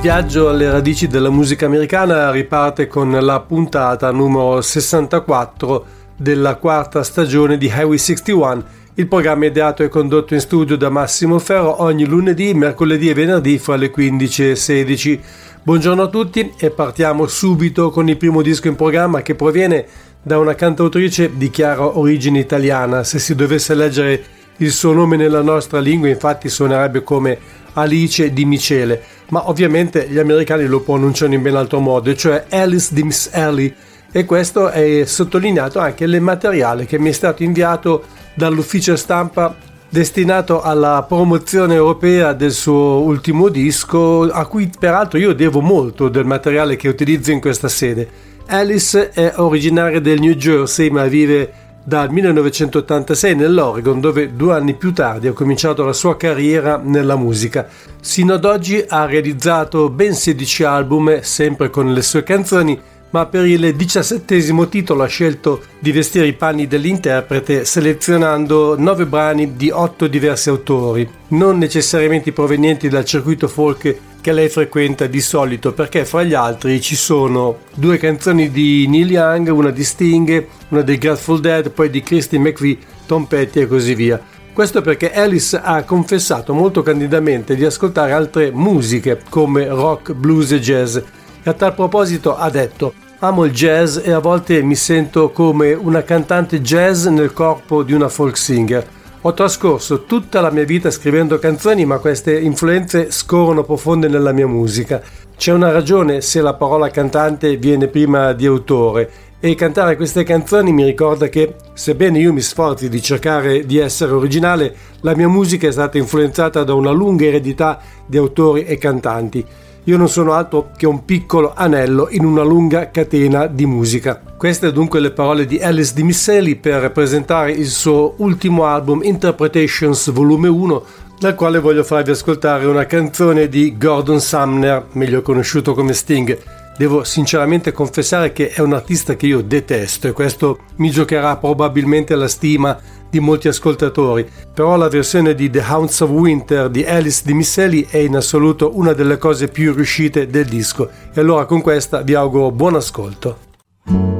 Viaggio alle radici della musica americana riparte con la puntata numero 64 della quarta stagione di Highway 61. Il programma è ideato e condotto in studio da Massimo Ferro ogni lunedì, mercoledì e venerdì fra le 15 e 16. Buongiorno a tutti e partiamo subito con il primo disco in programma che proviene da una cantautrice di chiara origine italiana. Se si dovesse leggere il suo nome nella nostra lingua, infatti suonerebbe come Alice di Michele ma ovviamente gli americani lo pronunciano in ben altro modo, cioè Alice di Miss Ellie, e questo è sottolineato anche nel materiale che mi è stato inviato dall'ufficio stampa destinato alla promozione europea del suo ultimo disco, a cui peraltro io devo molto del materiale che utilizzo in questa sede. Alice è originaria del New Jersey ma vive dal 1986 nell'Oregon dove due anni più tardi ha cominciato la sua carriera nella musica. Sino ad oggi ha realizzato ben 16 album sempre con le sue canzoni ma per il diciassettesimo titolo ha scelto di vestire i panni dell'interprete selezionando nove brani di otto diversi autori, non necessariamente provenienti dal circuito folk che lei frequenta di solito perché fra gli altri ci sono due canzoni di Neil Young, una di Sting, una dei Grateful Dead, poi di Christy McVie, Tom Petty e così via. Questo perché Alice ha confessato molto candidamente di ascoltare altre musiche come rock, blues e jazz e a tal proposito ha detto Amo il jazz e a volte mi sento come una cantante jazz nel corpo di una folk singer. Ho trascorso tutta la mia vita scrivendo canzoni, ma queste influenze scorrono profonde nella mia musica. C'è una ragione se la parola cantante viene prima di autore e cantare queste canzoni mi ricorda che, sebbene io mi sforzi di cercare di essere originale, la mia musica è stata influenzata da una lunga eredità di autori e cantanti. Io non sono altro che un piccolo anello in una lunga catena di musica. Queste dunque le parole di Alice Di Misseli per presentare il suo ultimo album Interpretations Volume 1 dal quale voglio farvi ascoltare una canzone di Gordon Sumner, meglio conosciuto come Sting. Devo sinceramente confessare che è un artista che io detesto e questo mi giocherà probabilmente la stima di molti ascoltatori, però la versione di The Hounds of Winter di Alice di Misselli è in assoluto una delle cose più riuscite del disco e allora con questa vi auguro buon ascolto.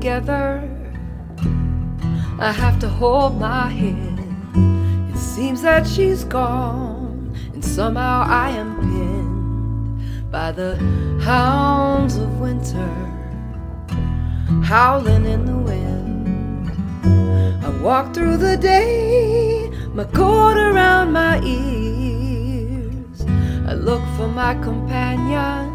Together. I have to hold my head. It seems that she's gone, and somehow I am pinned by the hounds of winter howling in the wind. I walk through the day, my coat around my ears. I look for my companion.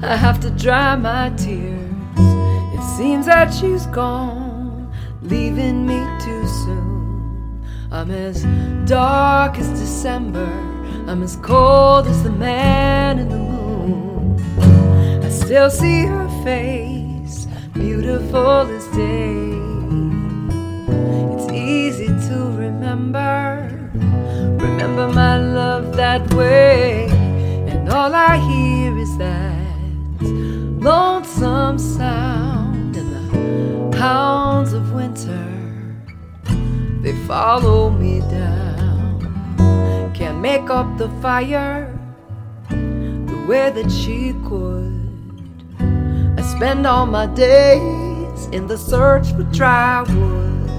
I have to dry my tears. It seems that she's gone, leaving me too soon. I'm as dark as December, I'm as cold as the man in the moon. I still see her face, beautiful as day. It's easy to remember, remember my love that way. And all I hear is that lonesome sound in the hounds of winter they follow me down. Can't make up the fire the way that she could. I spend all my days in the search for dry wood.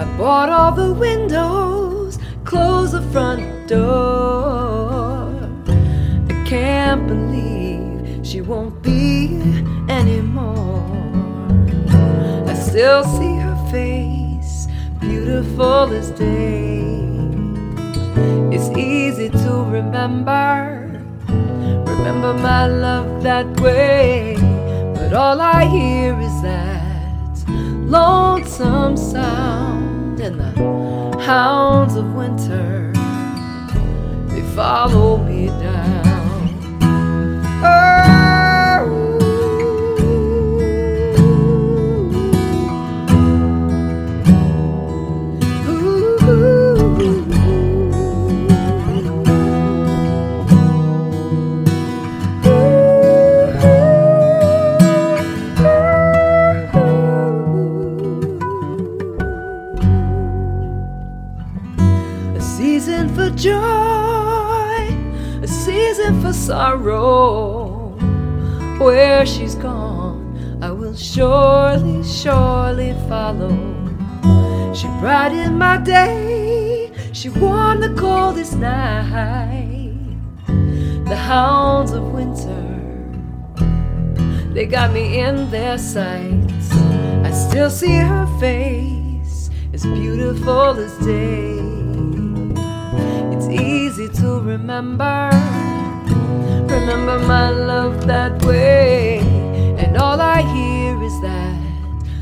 I bought all the windows, closed the front door. I can't believe won't be anymore. I still see her face, beautiful as day. It's easy to remember, remember my love that way. But all I hear is that lonesome sound, and the hounds of winter they follow me down. Sorrow. Where she's gone, I will surely, surely follow. She brightened my day, she warmed the coldest night. The hounds of winter, they got me in their sights. I still see her face, as beautiful as day. It's easy to remember, remember my love that way. And all I hear is that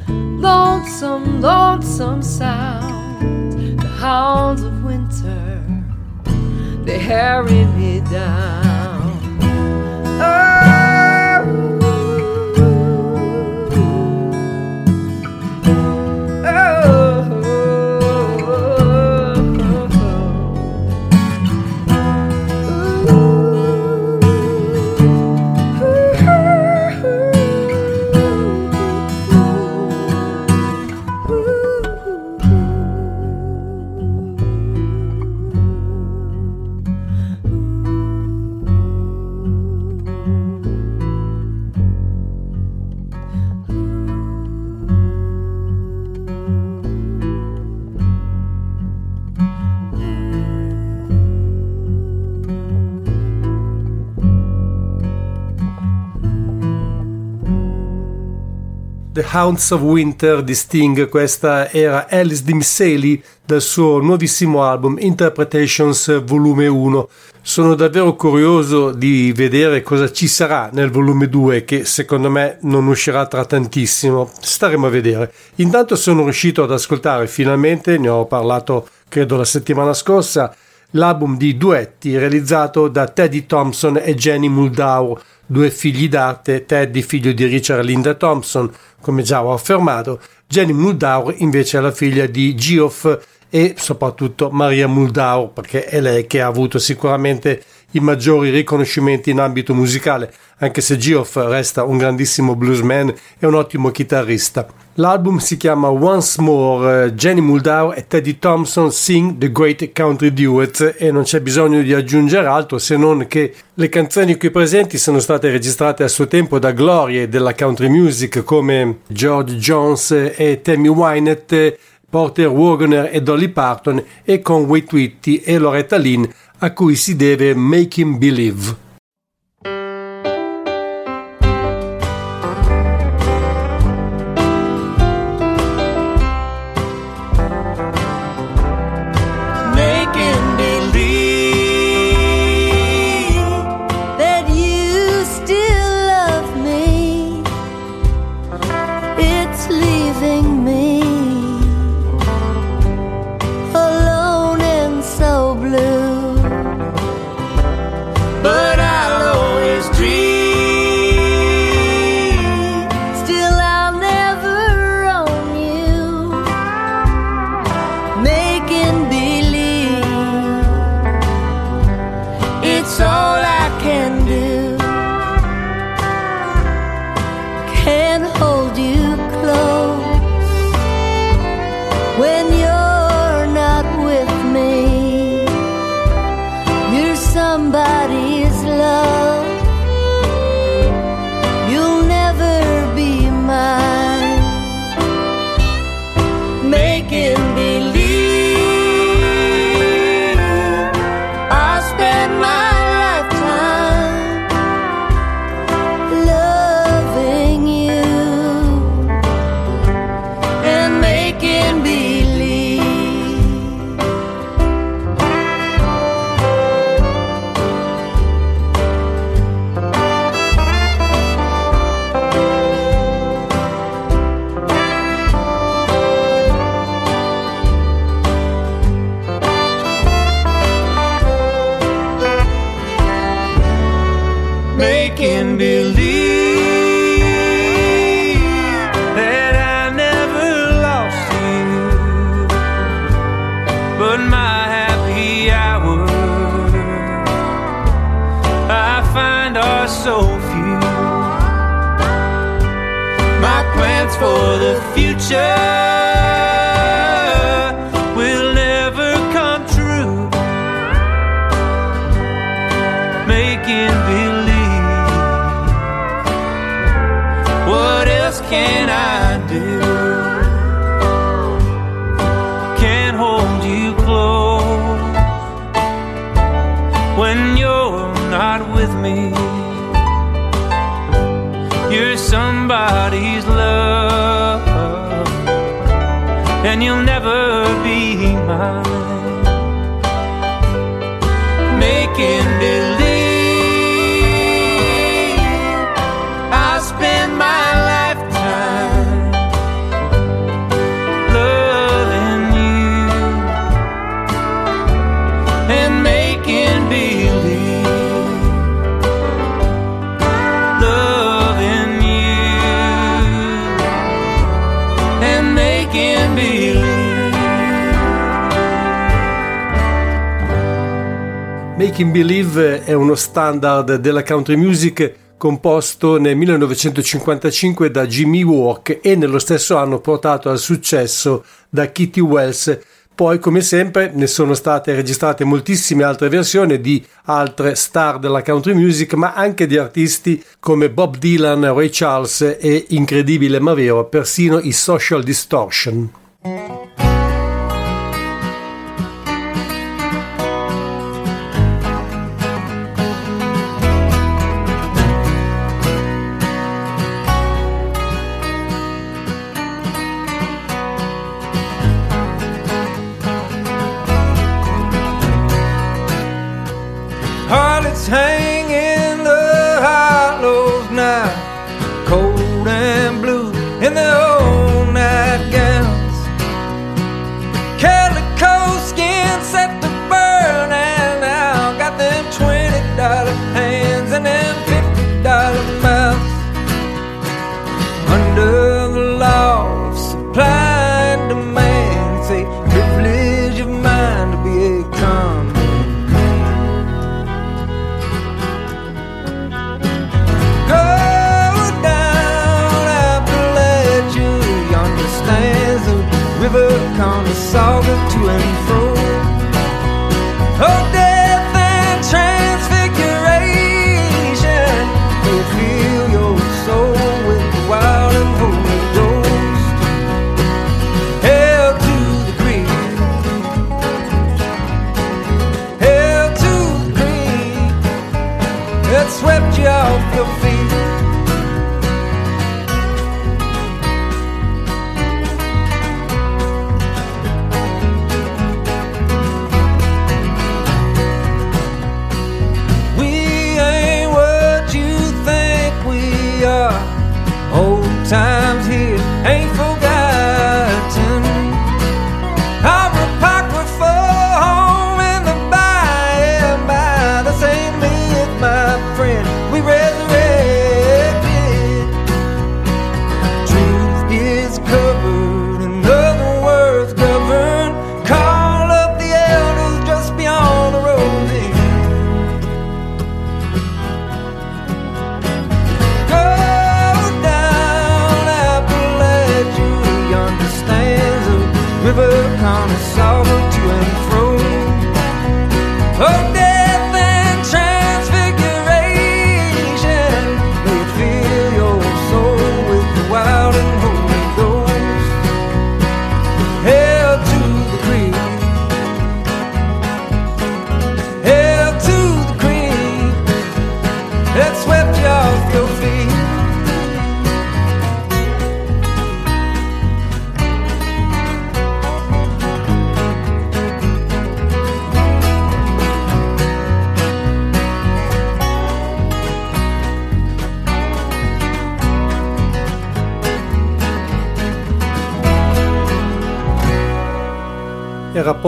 lonesome, lonesome sound. The hounds of winter, they harry me down. The Hounds of Winter di Sting, questa era Alice Dimseli dal suo nuovissimo album Interpretations Volume 1. Sono davvero curioso di vedere cosa ci sarà nel volume 2 che secondo me non uscirà tra tantissimo, staremo a vedere. Intanto sono riuscito ad ascoltare finalmente, ne ho parlato credo la settimana scorsa, l'album di duetti realizzato da Teddy Thompson e Jenny Muldaur, due figli d'arte, Teddy figlio di Richard e Linda Thompson, come già ho affermato, Jenny Muldaur invece è la figlia di Geoff e soprattutto Maria Muldaur, perché è lei che ha avuto sicuramente i maggiori riconoscimenti in ambito musicale, anche se Geoff resta un grandissimo bluesman e un ottimo chitarrista. L'album si chiama Once More, Jenny Muldaur e Teddy Thompson sing The Great Country Duet e non c'è bisogno di aggiungere altro se non che le canzoni qui presenti sono state registrate a suo tempo da glorie della country music come George Jones e Tammy Wynette, Porter Wagoner e Dolly Parton e con Wade Whitty e Loretta Lynn a cui si deve Making Believe. making believe that I never lost you, but my happy hours I find are so few. My plans for the future. Making Believe è uno standard della country music composto nel 1955 da Jimmy Walk e nello stesso anno portato al successo da Kitty Wells. Poi, come sempre, ne sono state registrate moltissime altre versioni di altre star della country music, ma anche di artisti come Bob Dylan, Ray Charles e, incredibile ma vero, persino i Social Distortion.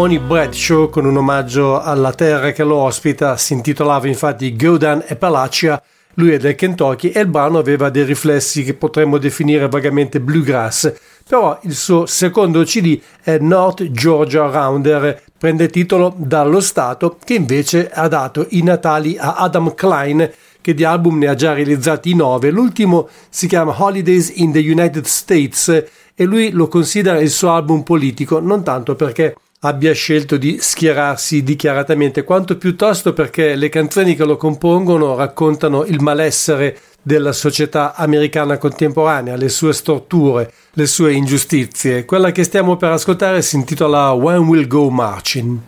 Pony Bradshaw con un omaggio alla terra che lo ospita, si intitolava infatti Go Down Appalachia, lui è del Kentucky e il brano aveva dei riflessi che potremmo definire vagamente bluegrass, però il suo secondo CD è North Georgia Rounder, prende titolo dallo Stato che invece ha dato i natali a Adam Klein che di album ne ha già realizzati nove. L'ultimo si chiama Holidays in the United States e lui lo considera il suo album politico, non tanto perché abbia scelto di schierarsi dichiaratamente, quanto piuttosto perché le canzoni che lo compongono raccontano il malessere della società americana contemporanea, le sue storture, le sue ingiustizie. Quella che stiamo per ascoltare si intitola When We'll Go Marching.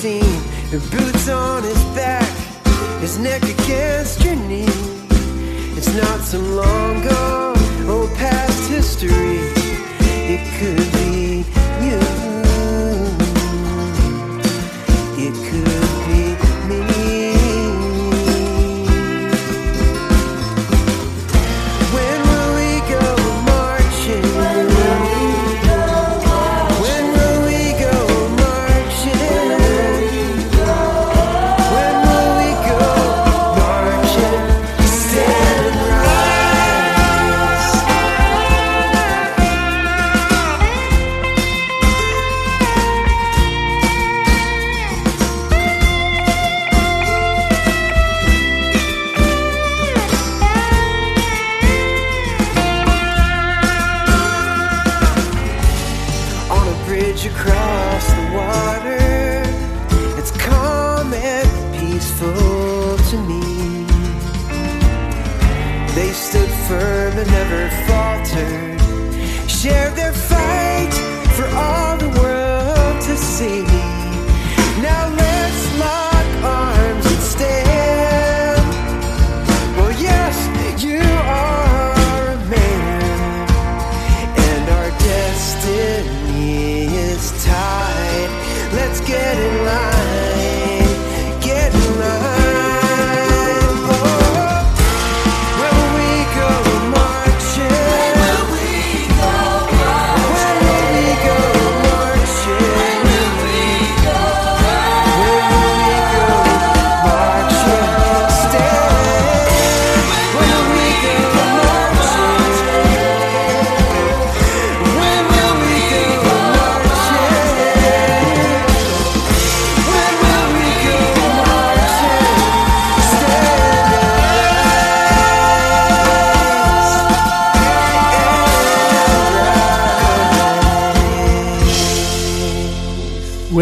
scene. The boots on his back, his neck against your knee. It's not some long-gone old oh, past history. It could be you.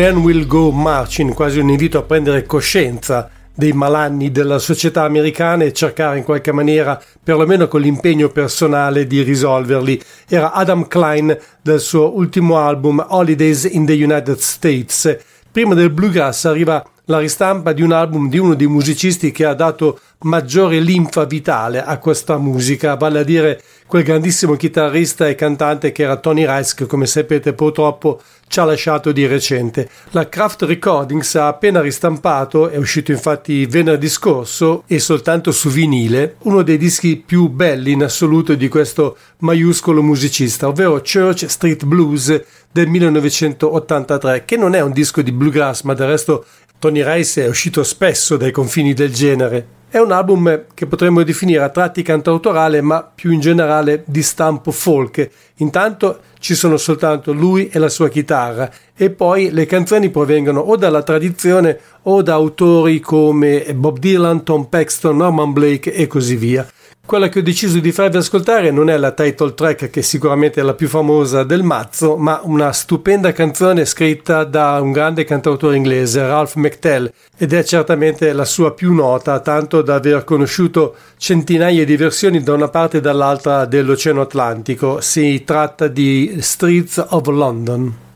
When Will Go Marching, quasi un invito a prendere coscienza dei malanni della società americana e cercare in qualche maniera, perlomeno con l'impegno personale, di risolverli. Era Adam Klein del suo ultimo album Holidays in the United States. Prima del bluegrass arriva la ristampa di un album di uno dei musicisti che ha dato maggiore linfa vitale a questa musica, vale a dire quel grandissimo chitarrista e cantante che era Tony Rice, che come sapete purtroppo ci ha lasciato di recente. La Kraft Recordings ha appena ristampato, è uscito infatti venerdì scorso e soltanto su vinile, uno dei dischi più belli in assoluto di questo maiuscolo musicista, ovvero Church Street Blues del 1983, che non è un disco di bluegrass, ma del resto Tony Rice è uscito spesso dai confini del genere. È un album che potremmo definire a tratti cantautorale, ma più in generale di stampo folk. Intanto ci sono soltanto lui e la sua chitarra, e poi le canzoni provengono o dalla tradizione o da autori come Bob Dylan, Tom Paxton, Norman Blake e così via. Quella che ho deciso di farvi ascoltare non è la title track che sicuramente è la più famosa del mazzo, ma una stupenda canzone scritta da un grande cantautore inglese, Ralph McTell, ed è certamente la sua più nota, tanto da aver conosciuto centinaia di versioni da una parte e dall'altra dell'Oceano Atlantico. Si tratta di Streets of London.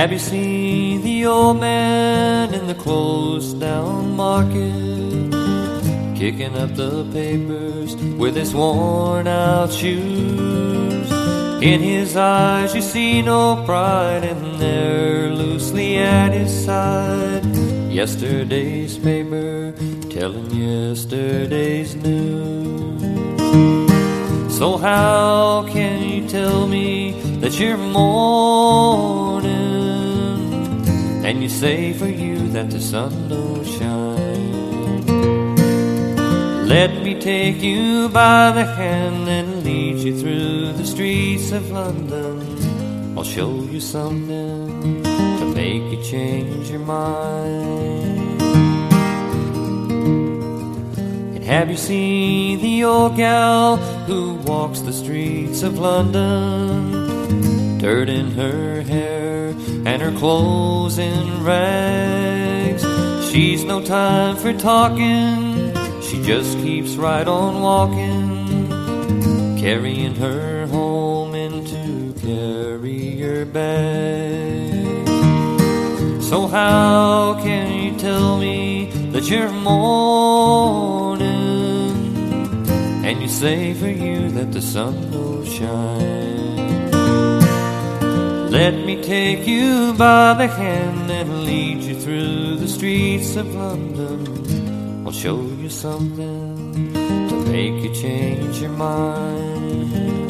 Have you seen the old man in the closed down market? Kicking up the papers with his worn out shoes. In his eyes, you see no pride, and there, loosely at his side, yesterday's paper telling yesterday's news. So, how can you tell me that you're mourning? And you say for you that the sun don't shine. Let me take you by the hand and lead you through the streets of London. I'll show you something to make you change your mind. And have you seen the old gal who walks the streets of London? Dirt in her hair and her clothes in rags. She's no time for talking, she just keeps right on walking, carrying her home into carrier bag. So, how can you tell me that you're mourning? And you say for you that the sun don't shine. Let me take you by the hand and lead you through the streets of London. I'll show you something to make you change your mind.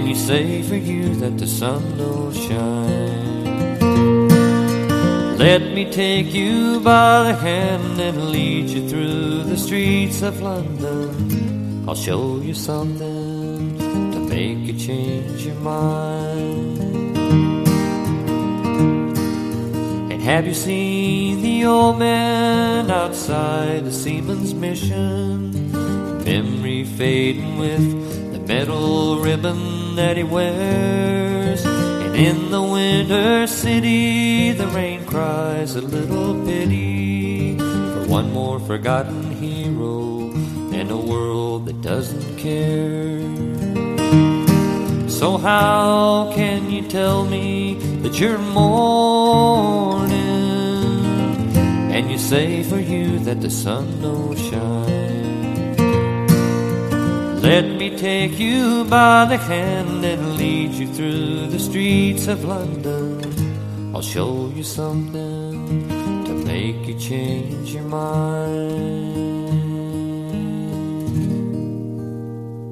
And you say for you that the sun don't shine. Let me take you by the hand and lead you through the streets of London. I'll show you something to make you change your mind. And have you seen the old man outside the seaman's mission? Memory fading with the metal ribbon that he wears. And in the winter city, the rain cries a little pity for one more forgotten hero in a world that doesn't care. So, how can you tell me that you're mourning? And you say for you that the sun don't shine. Let me take you by the hand and lead you through the streets of London. I'll show you something to make you change your mind.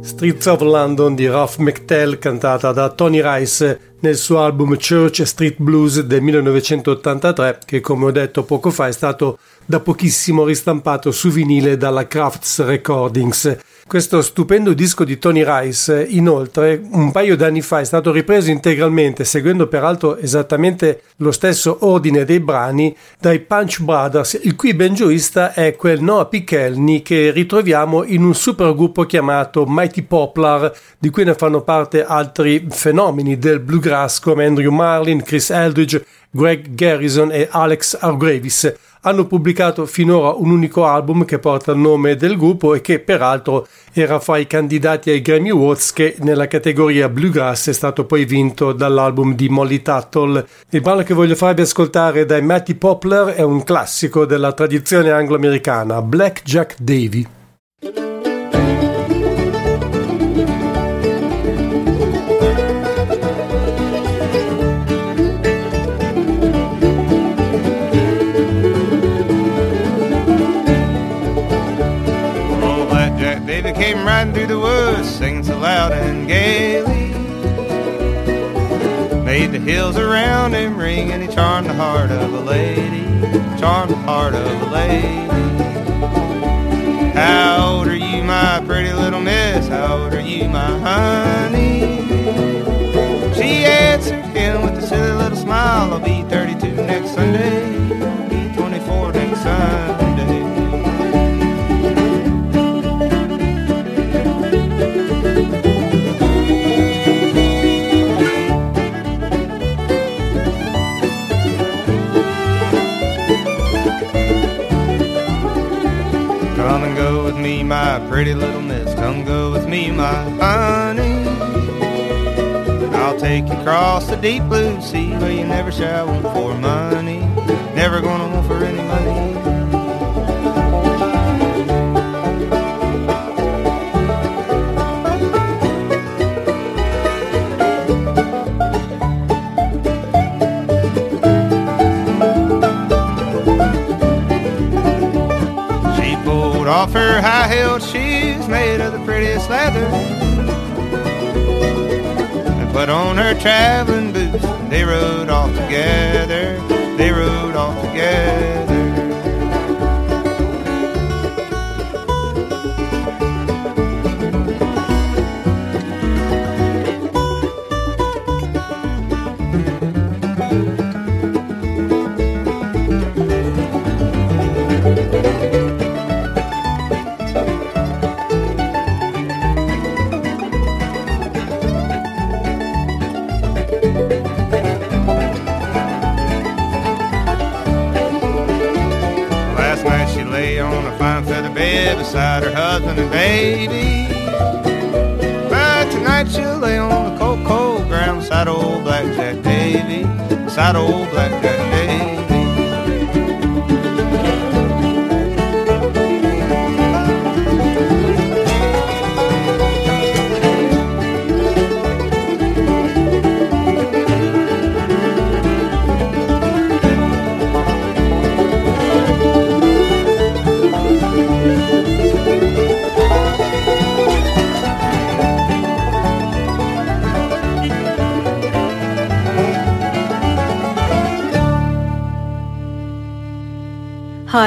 Streets of London di Ralph McTell cantata da Tony Rice nel suo album Church Street Blues del 1983 che come ho detto poco fa è stato da pochissimo ristampato su vinile dalla Crafts Recordings questo stupendo disco di Tony Rice, inoltre, un paio d'anni fa è stato ripreso integralmente, seguendo peraltro esattamente lo stesso ordine dei brani, dai Punch Brothers, il cui banjoista è quel Noah Pichelny che ritroviamo in un supergruppo chiamato Mighty Poplar, di cui ne fanno parte altri fenomeni del bluegrass come Andrew Marlin, Chris Eldridge, Greg Garrison e Alex Hargravis hanno pubblicato finora un unico album che porta il nome del gruppo e che peraltro era fra i candidati ai Grammy Awards che nella categoria Bluegrass è stato poi vinto dall'album di Molly Tuttle. Il brano che voglio farvi ascoltare dai Matty Poplar è un classico della tradizione anglo-americana, Black Jack Davy. The hills around him ring, and he charmed the heart of a lady. Charmed the heart of a lady. How old are you, my pretty little miss? How old are you, my honey? She answered him with a silly little smile. I'll be 32 next Sunday. My pretty little miss. Come go with me, my honey. I'll take you across the deep blue sea where you never shall want for money. Never gonna want for any off her high-heeled shoes made of the prettiest leather and put on her traveling boots. They rode off together. They rode off together. Cold ground old Black Jack Davy, beside old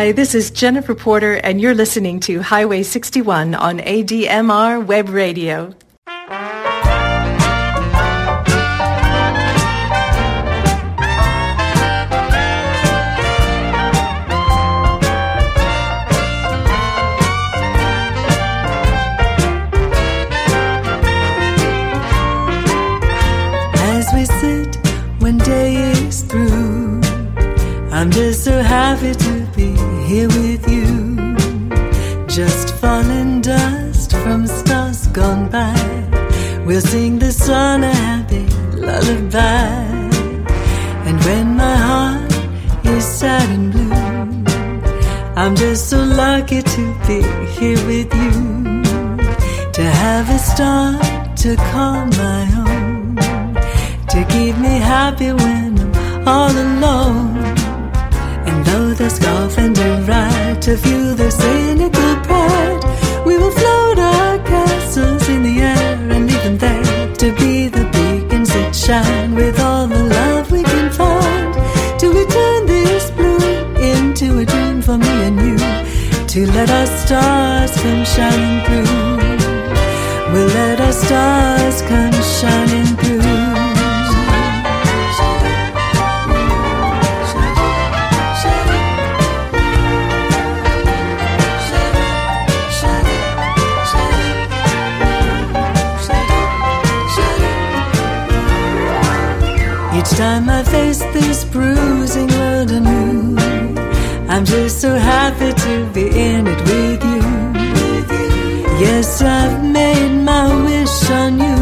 Hi, this is Jennifer Porter, and you're listening to Highway 61 on ADMR Web Radio. To let our stars come shining through. We'll let our stars come shining through. Each time I face this I'm just so happy to be in it with you. Yes, I've made my wish on you.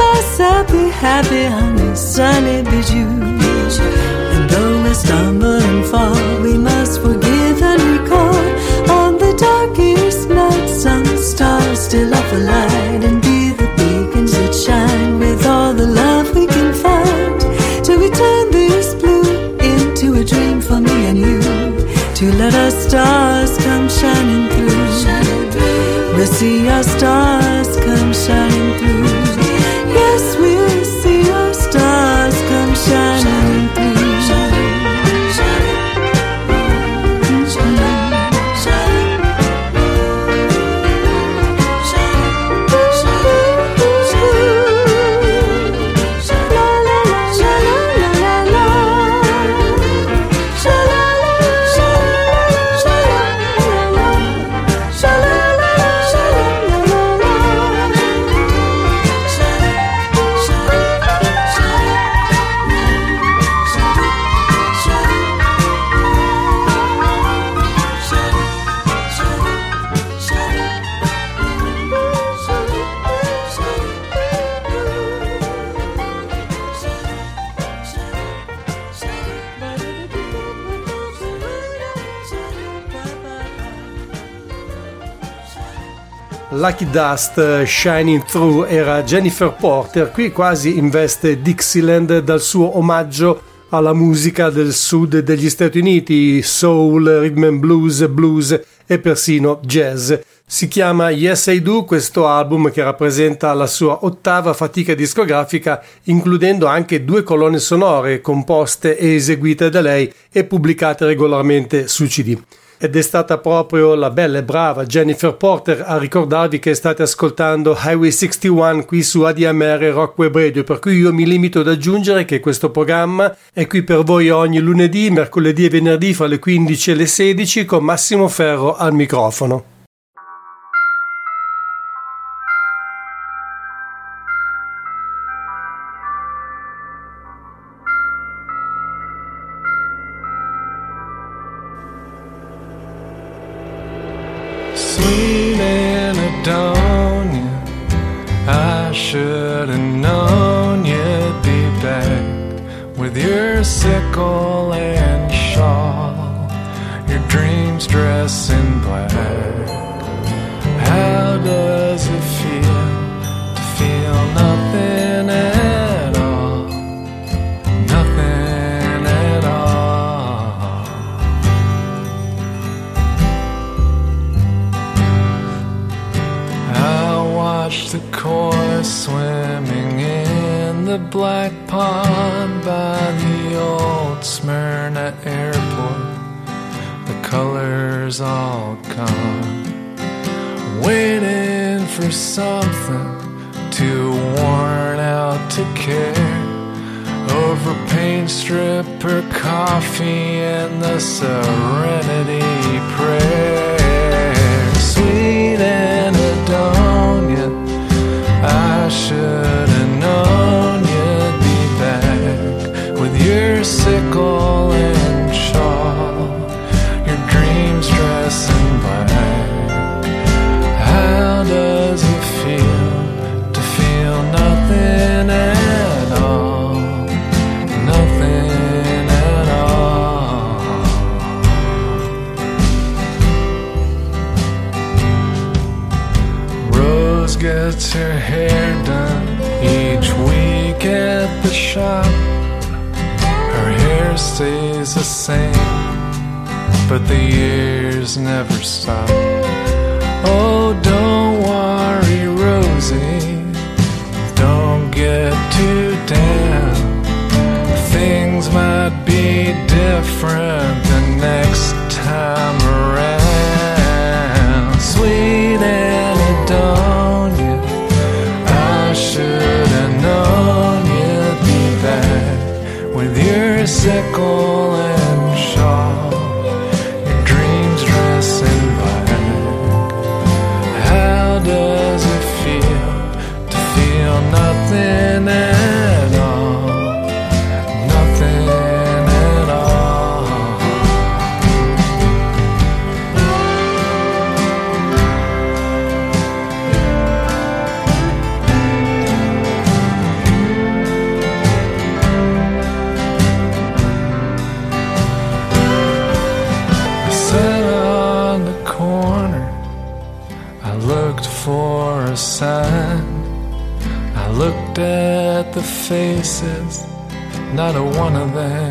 Must I be happy, honey, sunny be you. Shining through. We'll see our stars come shining through. Lucky Dust Shining Through era Jennifer Porter, qui quasi in veste Dixieland dal suo omaggio alla musica del sud degli Stati Uniti, soul, rhythm and blues, blues e persino jazz. Si chiama Yes I Do questo album che rappresenta la sua ottava fatica discografica, includendo anche due colonne sonore composte e eseguite da lei e pubblicate regolarmente su CD ed è stata proprio la bella e brava Jennifer Porter a ricordarvi che state ascoltando Highway 61 qui su ADMR Rock Web Radio, per cui io mi limito ad aggiungere che questo programma è qui per voi ogni lunedì, mercoledì e venerdì fra le 15 e le 16 con Massimo Ferro al microfono. Dress in black. How does it feel to feel nothing at all? Nothing at all. I watched the koi swimming in the black pond by the old Smyrna airport. Colors all gone, waiting for something too worn out to care. Over paint stripper coffee and the serenity prayer. Sweet Anhedonia, I should shop. Her hair stays the same, but the years never stop. Oh, don't worry, Rosie, don't get too down. Things might be different the next seco. One of them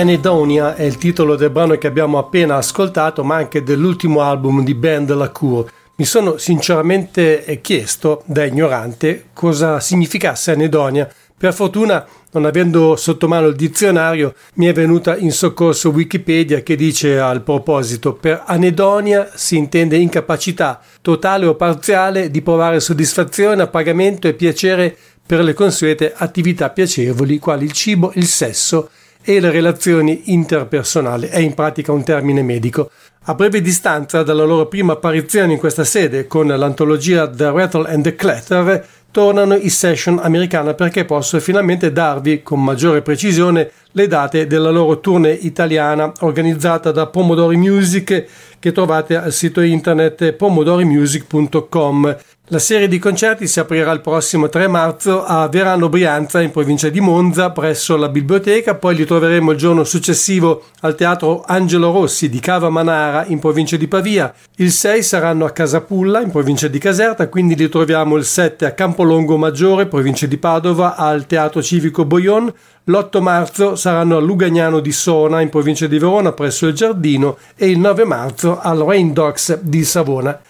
Anedonia è il titolo del brano che abbiamo appena ascoltato, ma anche dell'ultimo album di Ben Delacour. Mi sono sinceramente chiesto, da ignorante, cosa significasse anedonia. Per fortuna, non avendo sotto mano il dizionario, mi è venuta in soccorso Wikipedia che dice al proposito: per anedonia si intende incapacità totale o parziale di provare soddisfazione, appagamento e piacere per le consuete attività piacevoli, quali il cibo, il sesso e le relazioni interpersonali. È in pratica un termine medico. A breve distanza dalla loro prima apparizione in questa sede con l'antologia The Rattle and the Clatter, tornano i session americana perché posso finalmente darvi con maggiore precisione le date della loro tournée italiana organizzata da Pomodori Music che trovate al sito internet pomodorimusic.com. La serie di concerti si aprirà il prossimo 3 marzo a Verano Brianza in provincia di Monza presso la biblioteca, poi li troveremo il giorno successivo al teatro Angelo Rossi di Cava Manara in provincia di Pavia. Il 6 saranno a Casapulla in provincia di Caserta, quindi li troviamo il 7 a Campolongo Maggiore, provincia di Padova, al teatro civico Boion. L'8 marzo saranno a Lugagnano di Sona in provincia di Verona presso il Giardino e il 9 marzo al Rain Dogs di Savona.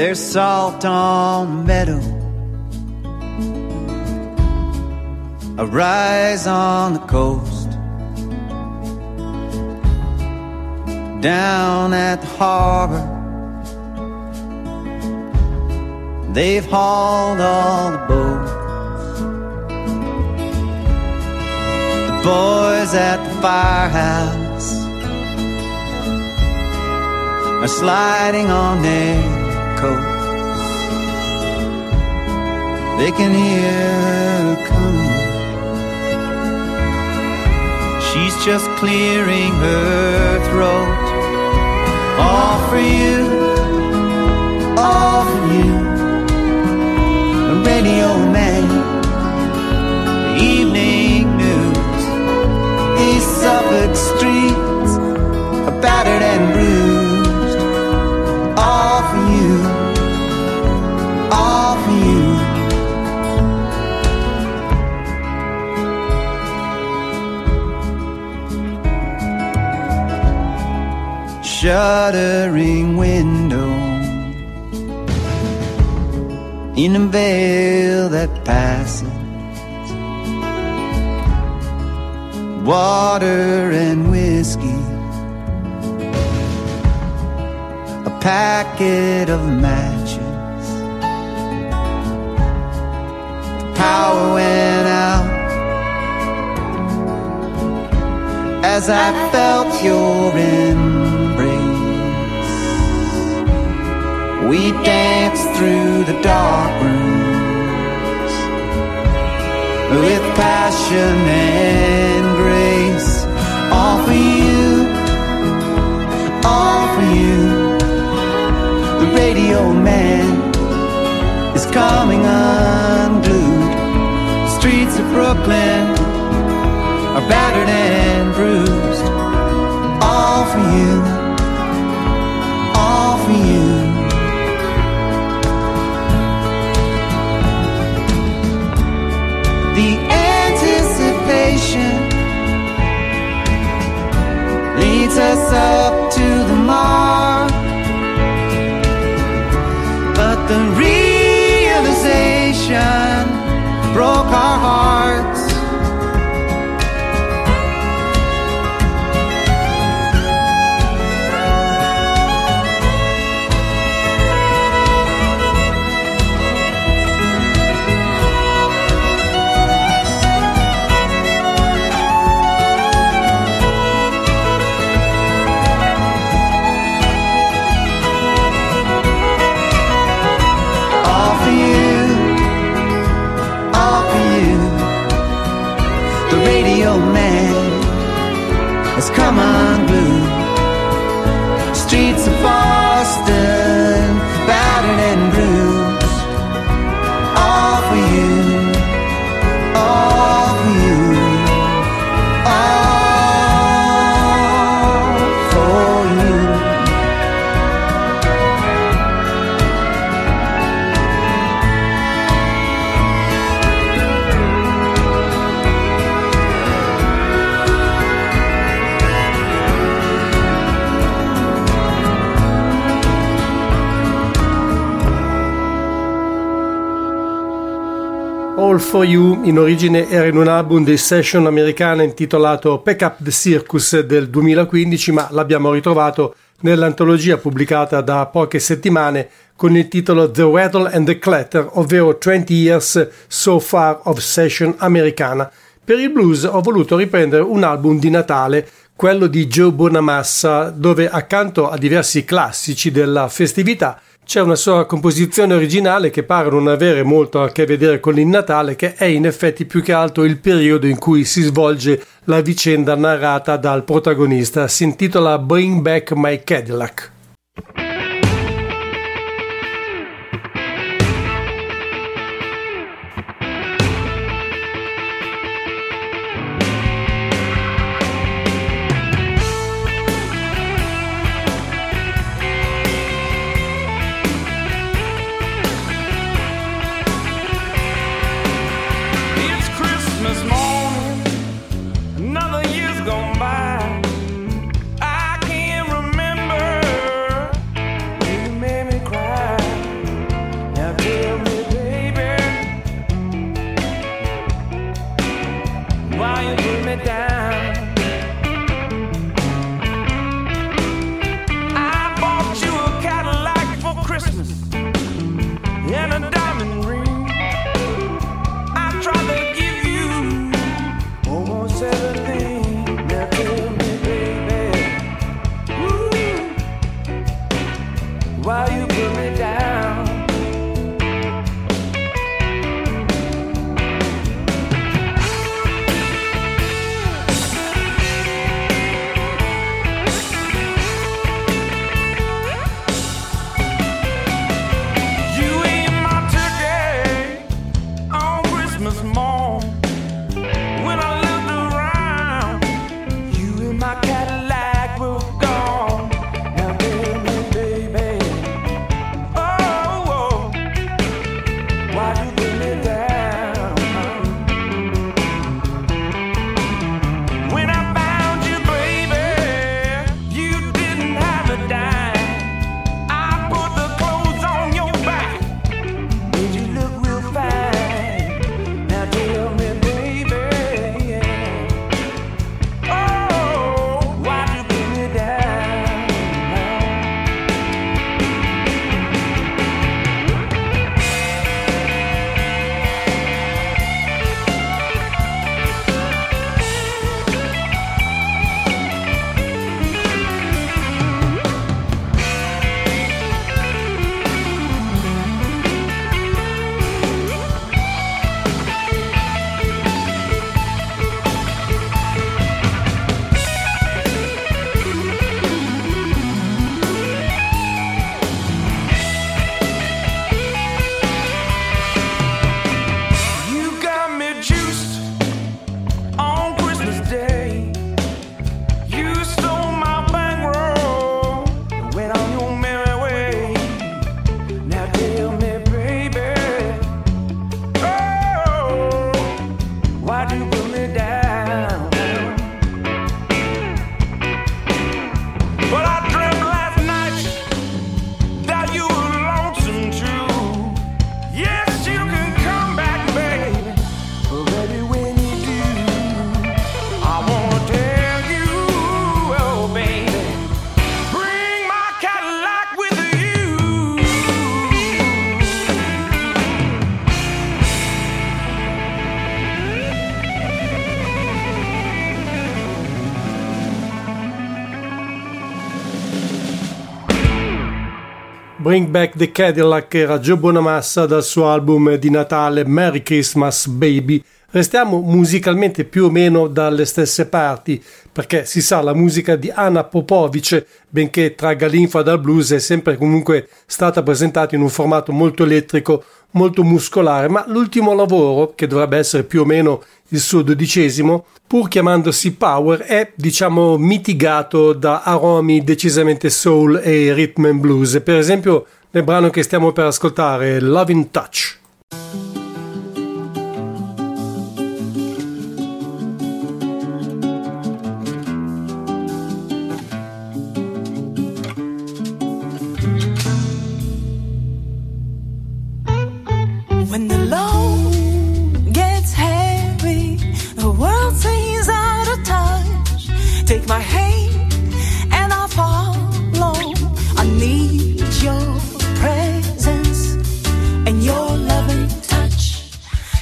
There's salt on meadow, a rise on the coast. Down at the harbor, they've hauled all the boats. The boys at the firehouse are sliding on their coats. They can hear her coming. She's just clearing her throat. All for you, all for you. The radio man, evening news. These Suffolk streets are battered and Shuttering window in a veil that passes. Water and whiskey, a packet of matches. The power went out as I felt your embrace. We danced through the dark rooms, with passion and All for You in origine era in un album di session americana intitolato Pack Up the Circus del 2015, ma l'abbiamo ritrovato nell'antologia pubblicata da poche settimane con il titolo The Rattle and the Clatter, ovvero 20 Years So Far of Session americana. Per il blues ho voluto riprendere un album di Natale, quello di Joe Bonamassa, dove accanto a diversi classici della festività c'è una sua composizione originale che pare non avere molto a che vedere con il Natale, che è in effetti più che altro il periodo in cui si svolge la vicenda narrata dal protagonista. Si intitola Bring Back My Cadillac. Bring Back the Cadillac era Joe Bonamassa dal suo album di Natale Merry Christmas Baby. Restiamo musicalmente più o meno dalle stesse parti, perché si sa la musica di Anna Popovic, benché tragga l'infa dal blues, è sempre comunque stata presentata in un formato molto elettrico, molto muscolare, ma l'ultimo lavoro, che dovrebbe essere più o meno il suo dodicesimo, pur chiamandosi Power, è diciamo mitigato da aromi decisamente soul e rhythm and blues. Per esempio nel brano che stiamo per ascoltare, Love in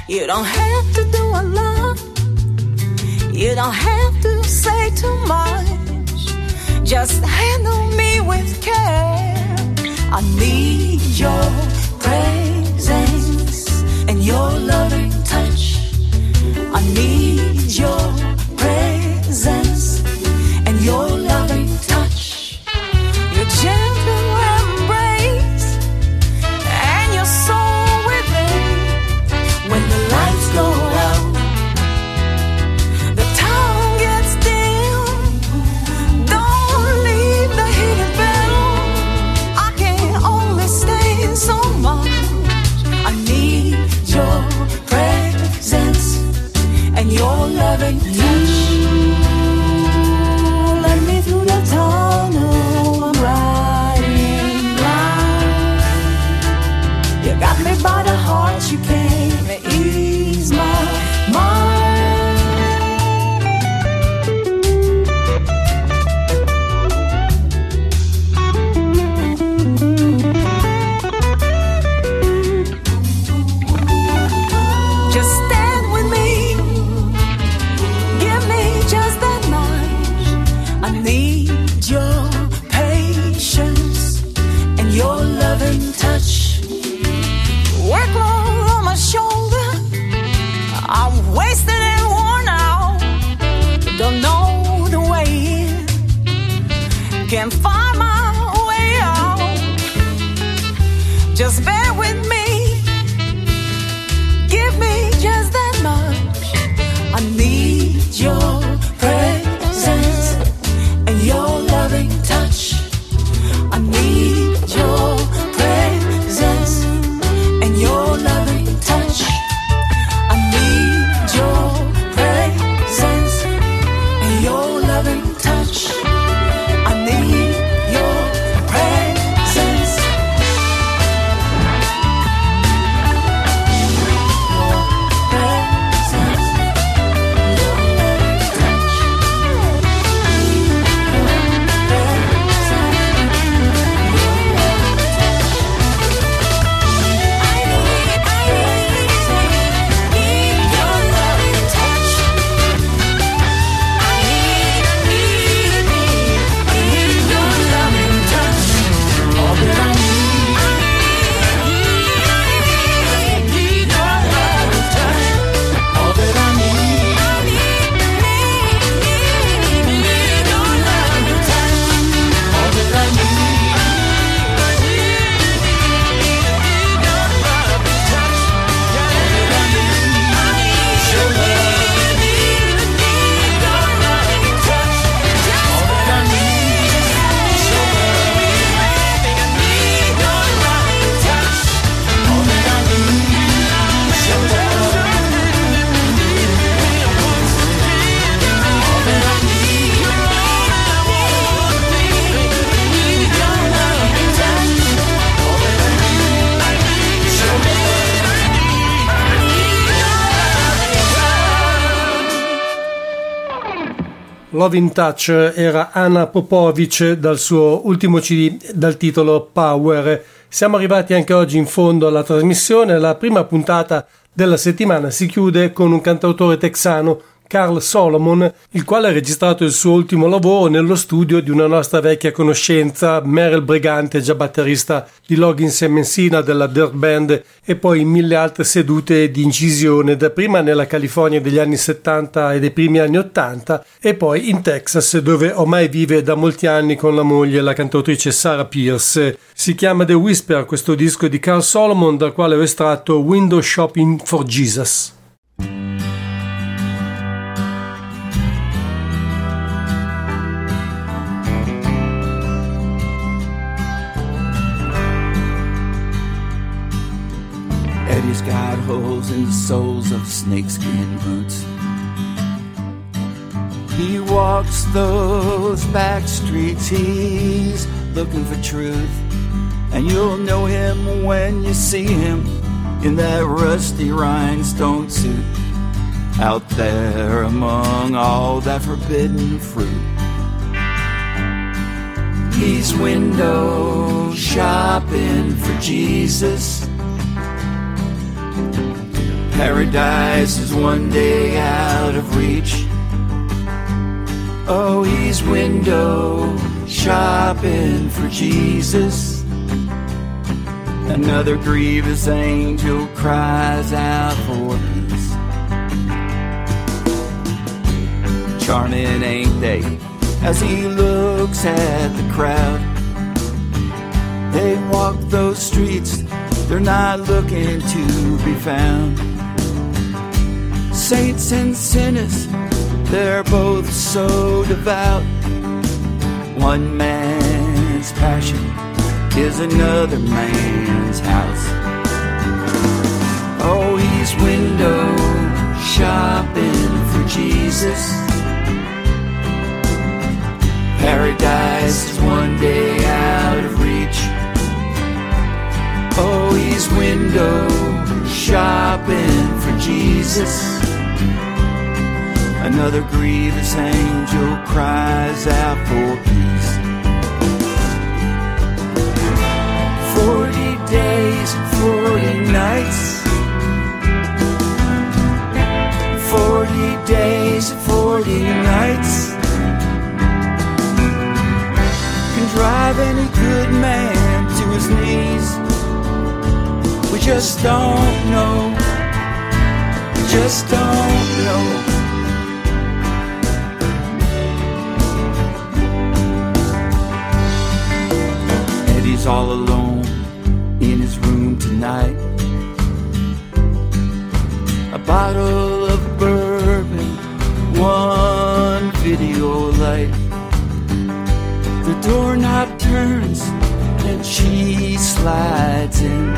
Touch. don't have to do a lot. You don't have to say too much. Just handle me with care. I need your presence and your loving touch. I need Love in Touch era Anna Popovic dal suo ultimo CD dal titolo Power. Siamo arrivati anche oggi in fondo alla trasmissione. La prima puntata della settimana si chiude con un cantautore texano Carl Solomon, il quale ha registrato il suo ultimo lavoro nello studio di una nostra vecchia conoscenza, Merrill Brigante, già batterista di Loggins e Messina della Dirt Band e poi in mille altre sedute di incisione, dapprima nella California degli anni 70 e dei primi anni 80 e poi in Texas dove ormai vive da molti anni con la moglie, la cantautrice Sarah Pierce. Si chiama The Whisper questo disco di Carl Solomon dal quale ho estratto Window Shopping for Jesus. The soles of snakeskin boots. He walks those back streets, he's looking for truth. And you'll know him when you see him in that rusty rhinestone suit. Out there among all that forbidden fruit. He's window shopping for Jesus. Paradise is one day out of reach. Oh, he's window shopping for Jesus. Another grievous angel cries out for peace. Charming, ain't they? As he looks at the crowd, they walk those streets, they're not looking to be found. Saints and sinners, they're both so devout. One man's passion is another man's house. Oh, he's window shopping for Jesus. Paradise is one day out of reach. Oh, he's window shopping for Jesus. Another grievous angel cries out for peace. Forty days forty nights. Forty days forty nights. Can drive any good man to his knees. We just don't know. We just don't know. Eddie's all alone in his room tonight. A bottle of bourbon, one video light. The doorknob turns and she slides in.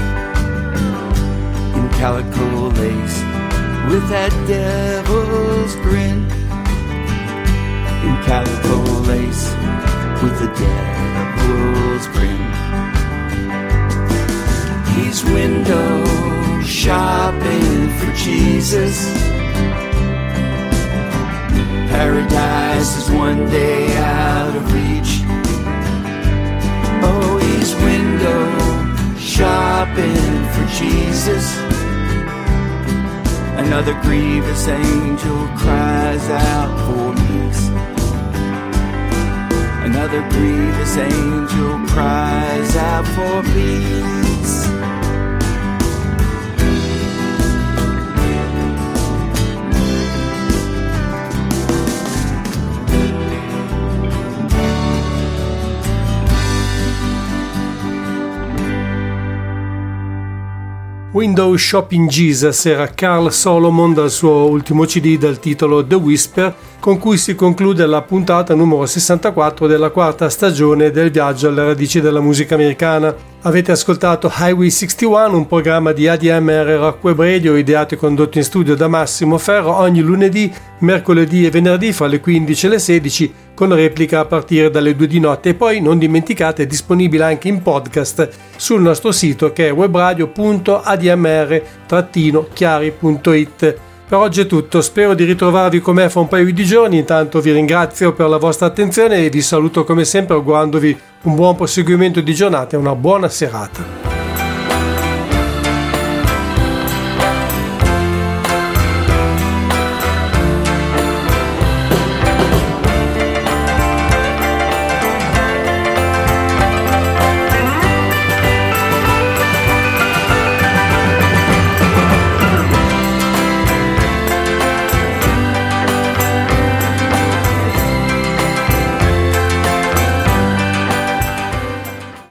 In calico lace with that devil's grin. In calico lace with the devil's grin. He's window shopping for Jesus. Paradise is one day out of reach. Oh, he's window shopping for Jesus. Another grievous angel cries out for peace. Another grievous angel cries out for peace. Window Shopping Jesus era Carl Solomon dal suo ultimo CD dal titolo The Whisper, con cui si conclude la puntata numero 64 della quarta stagione del viaggio alle radici della musica americana. Avete ascoltato Highway 61, un programma di ADMR Rock Web Radio ideato e condotto in studio da Massimo Ferro ogni lunedì, mercoledì e venerdì fra le 15 e le 16 con replica a partire dalle 2 di notte e poi non dimenticate è disponibile anche in podcast sul nostro sito che è webradio.admr-chiari.it. Per oggi è tutto, spero di ritrovarvi con me fra un paio di giorni, intanto vi ringrazio per la vostra attenzione e vi saluto come sempre augurandovi un buon proseguimento di giornata e una buona serata.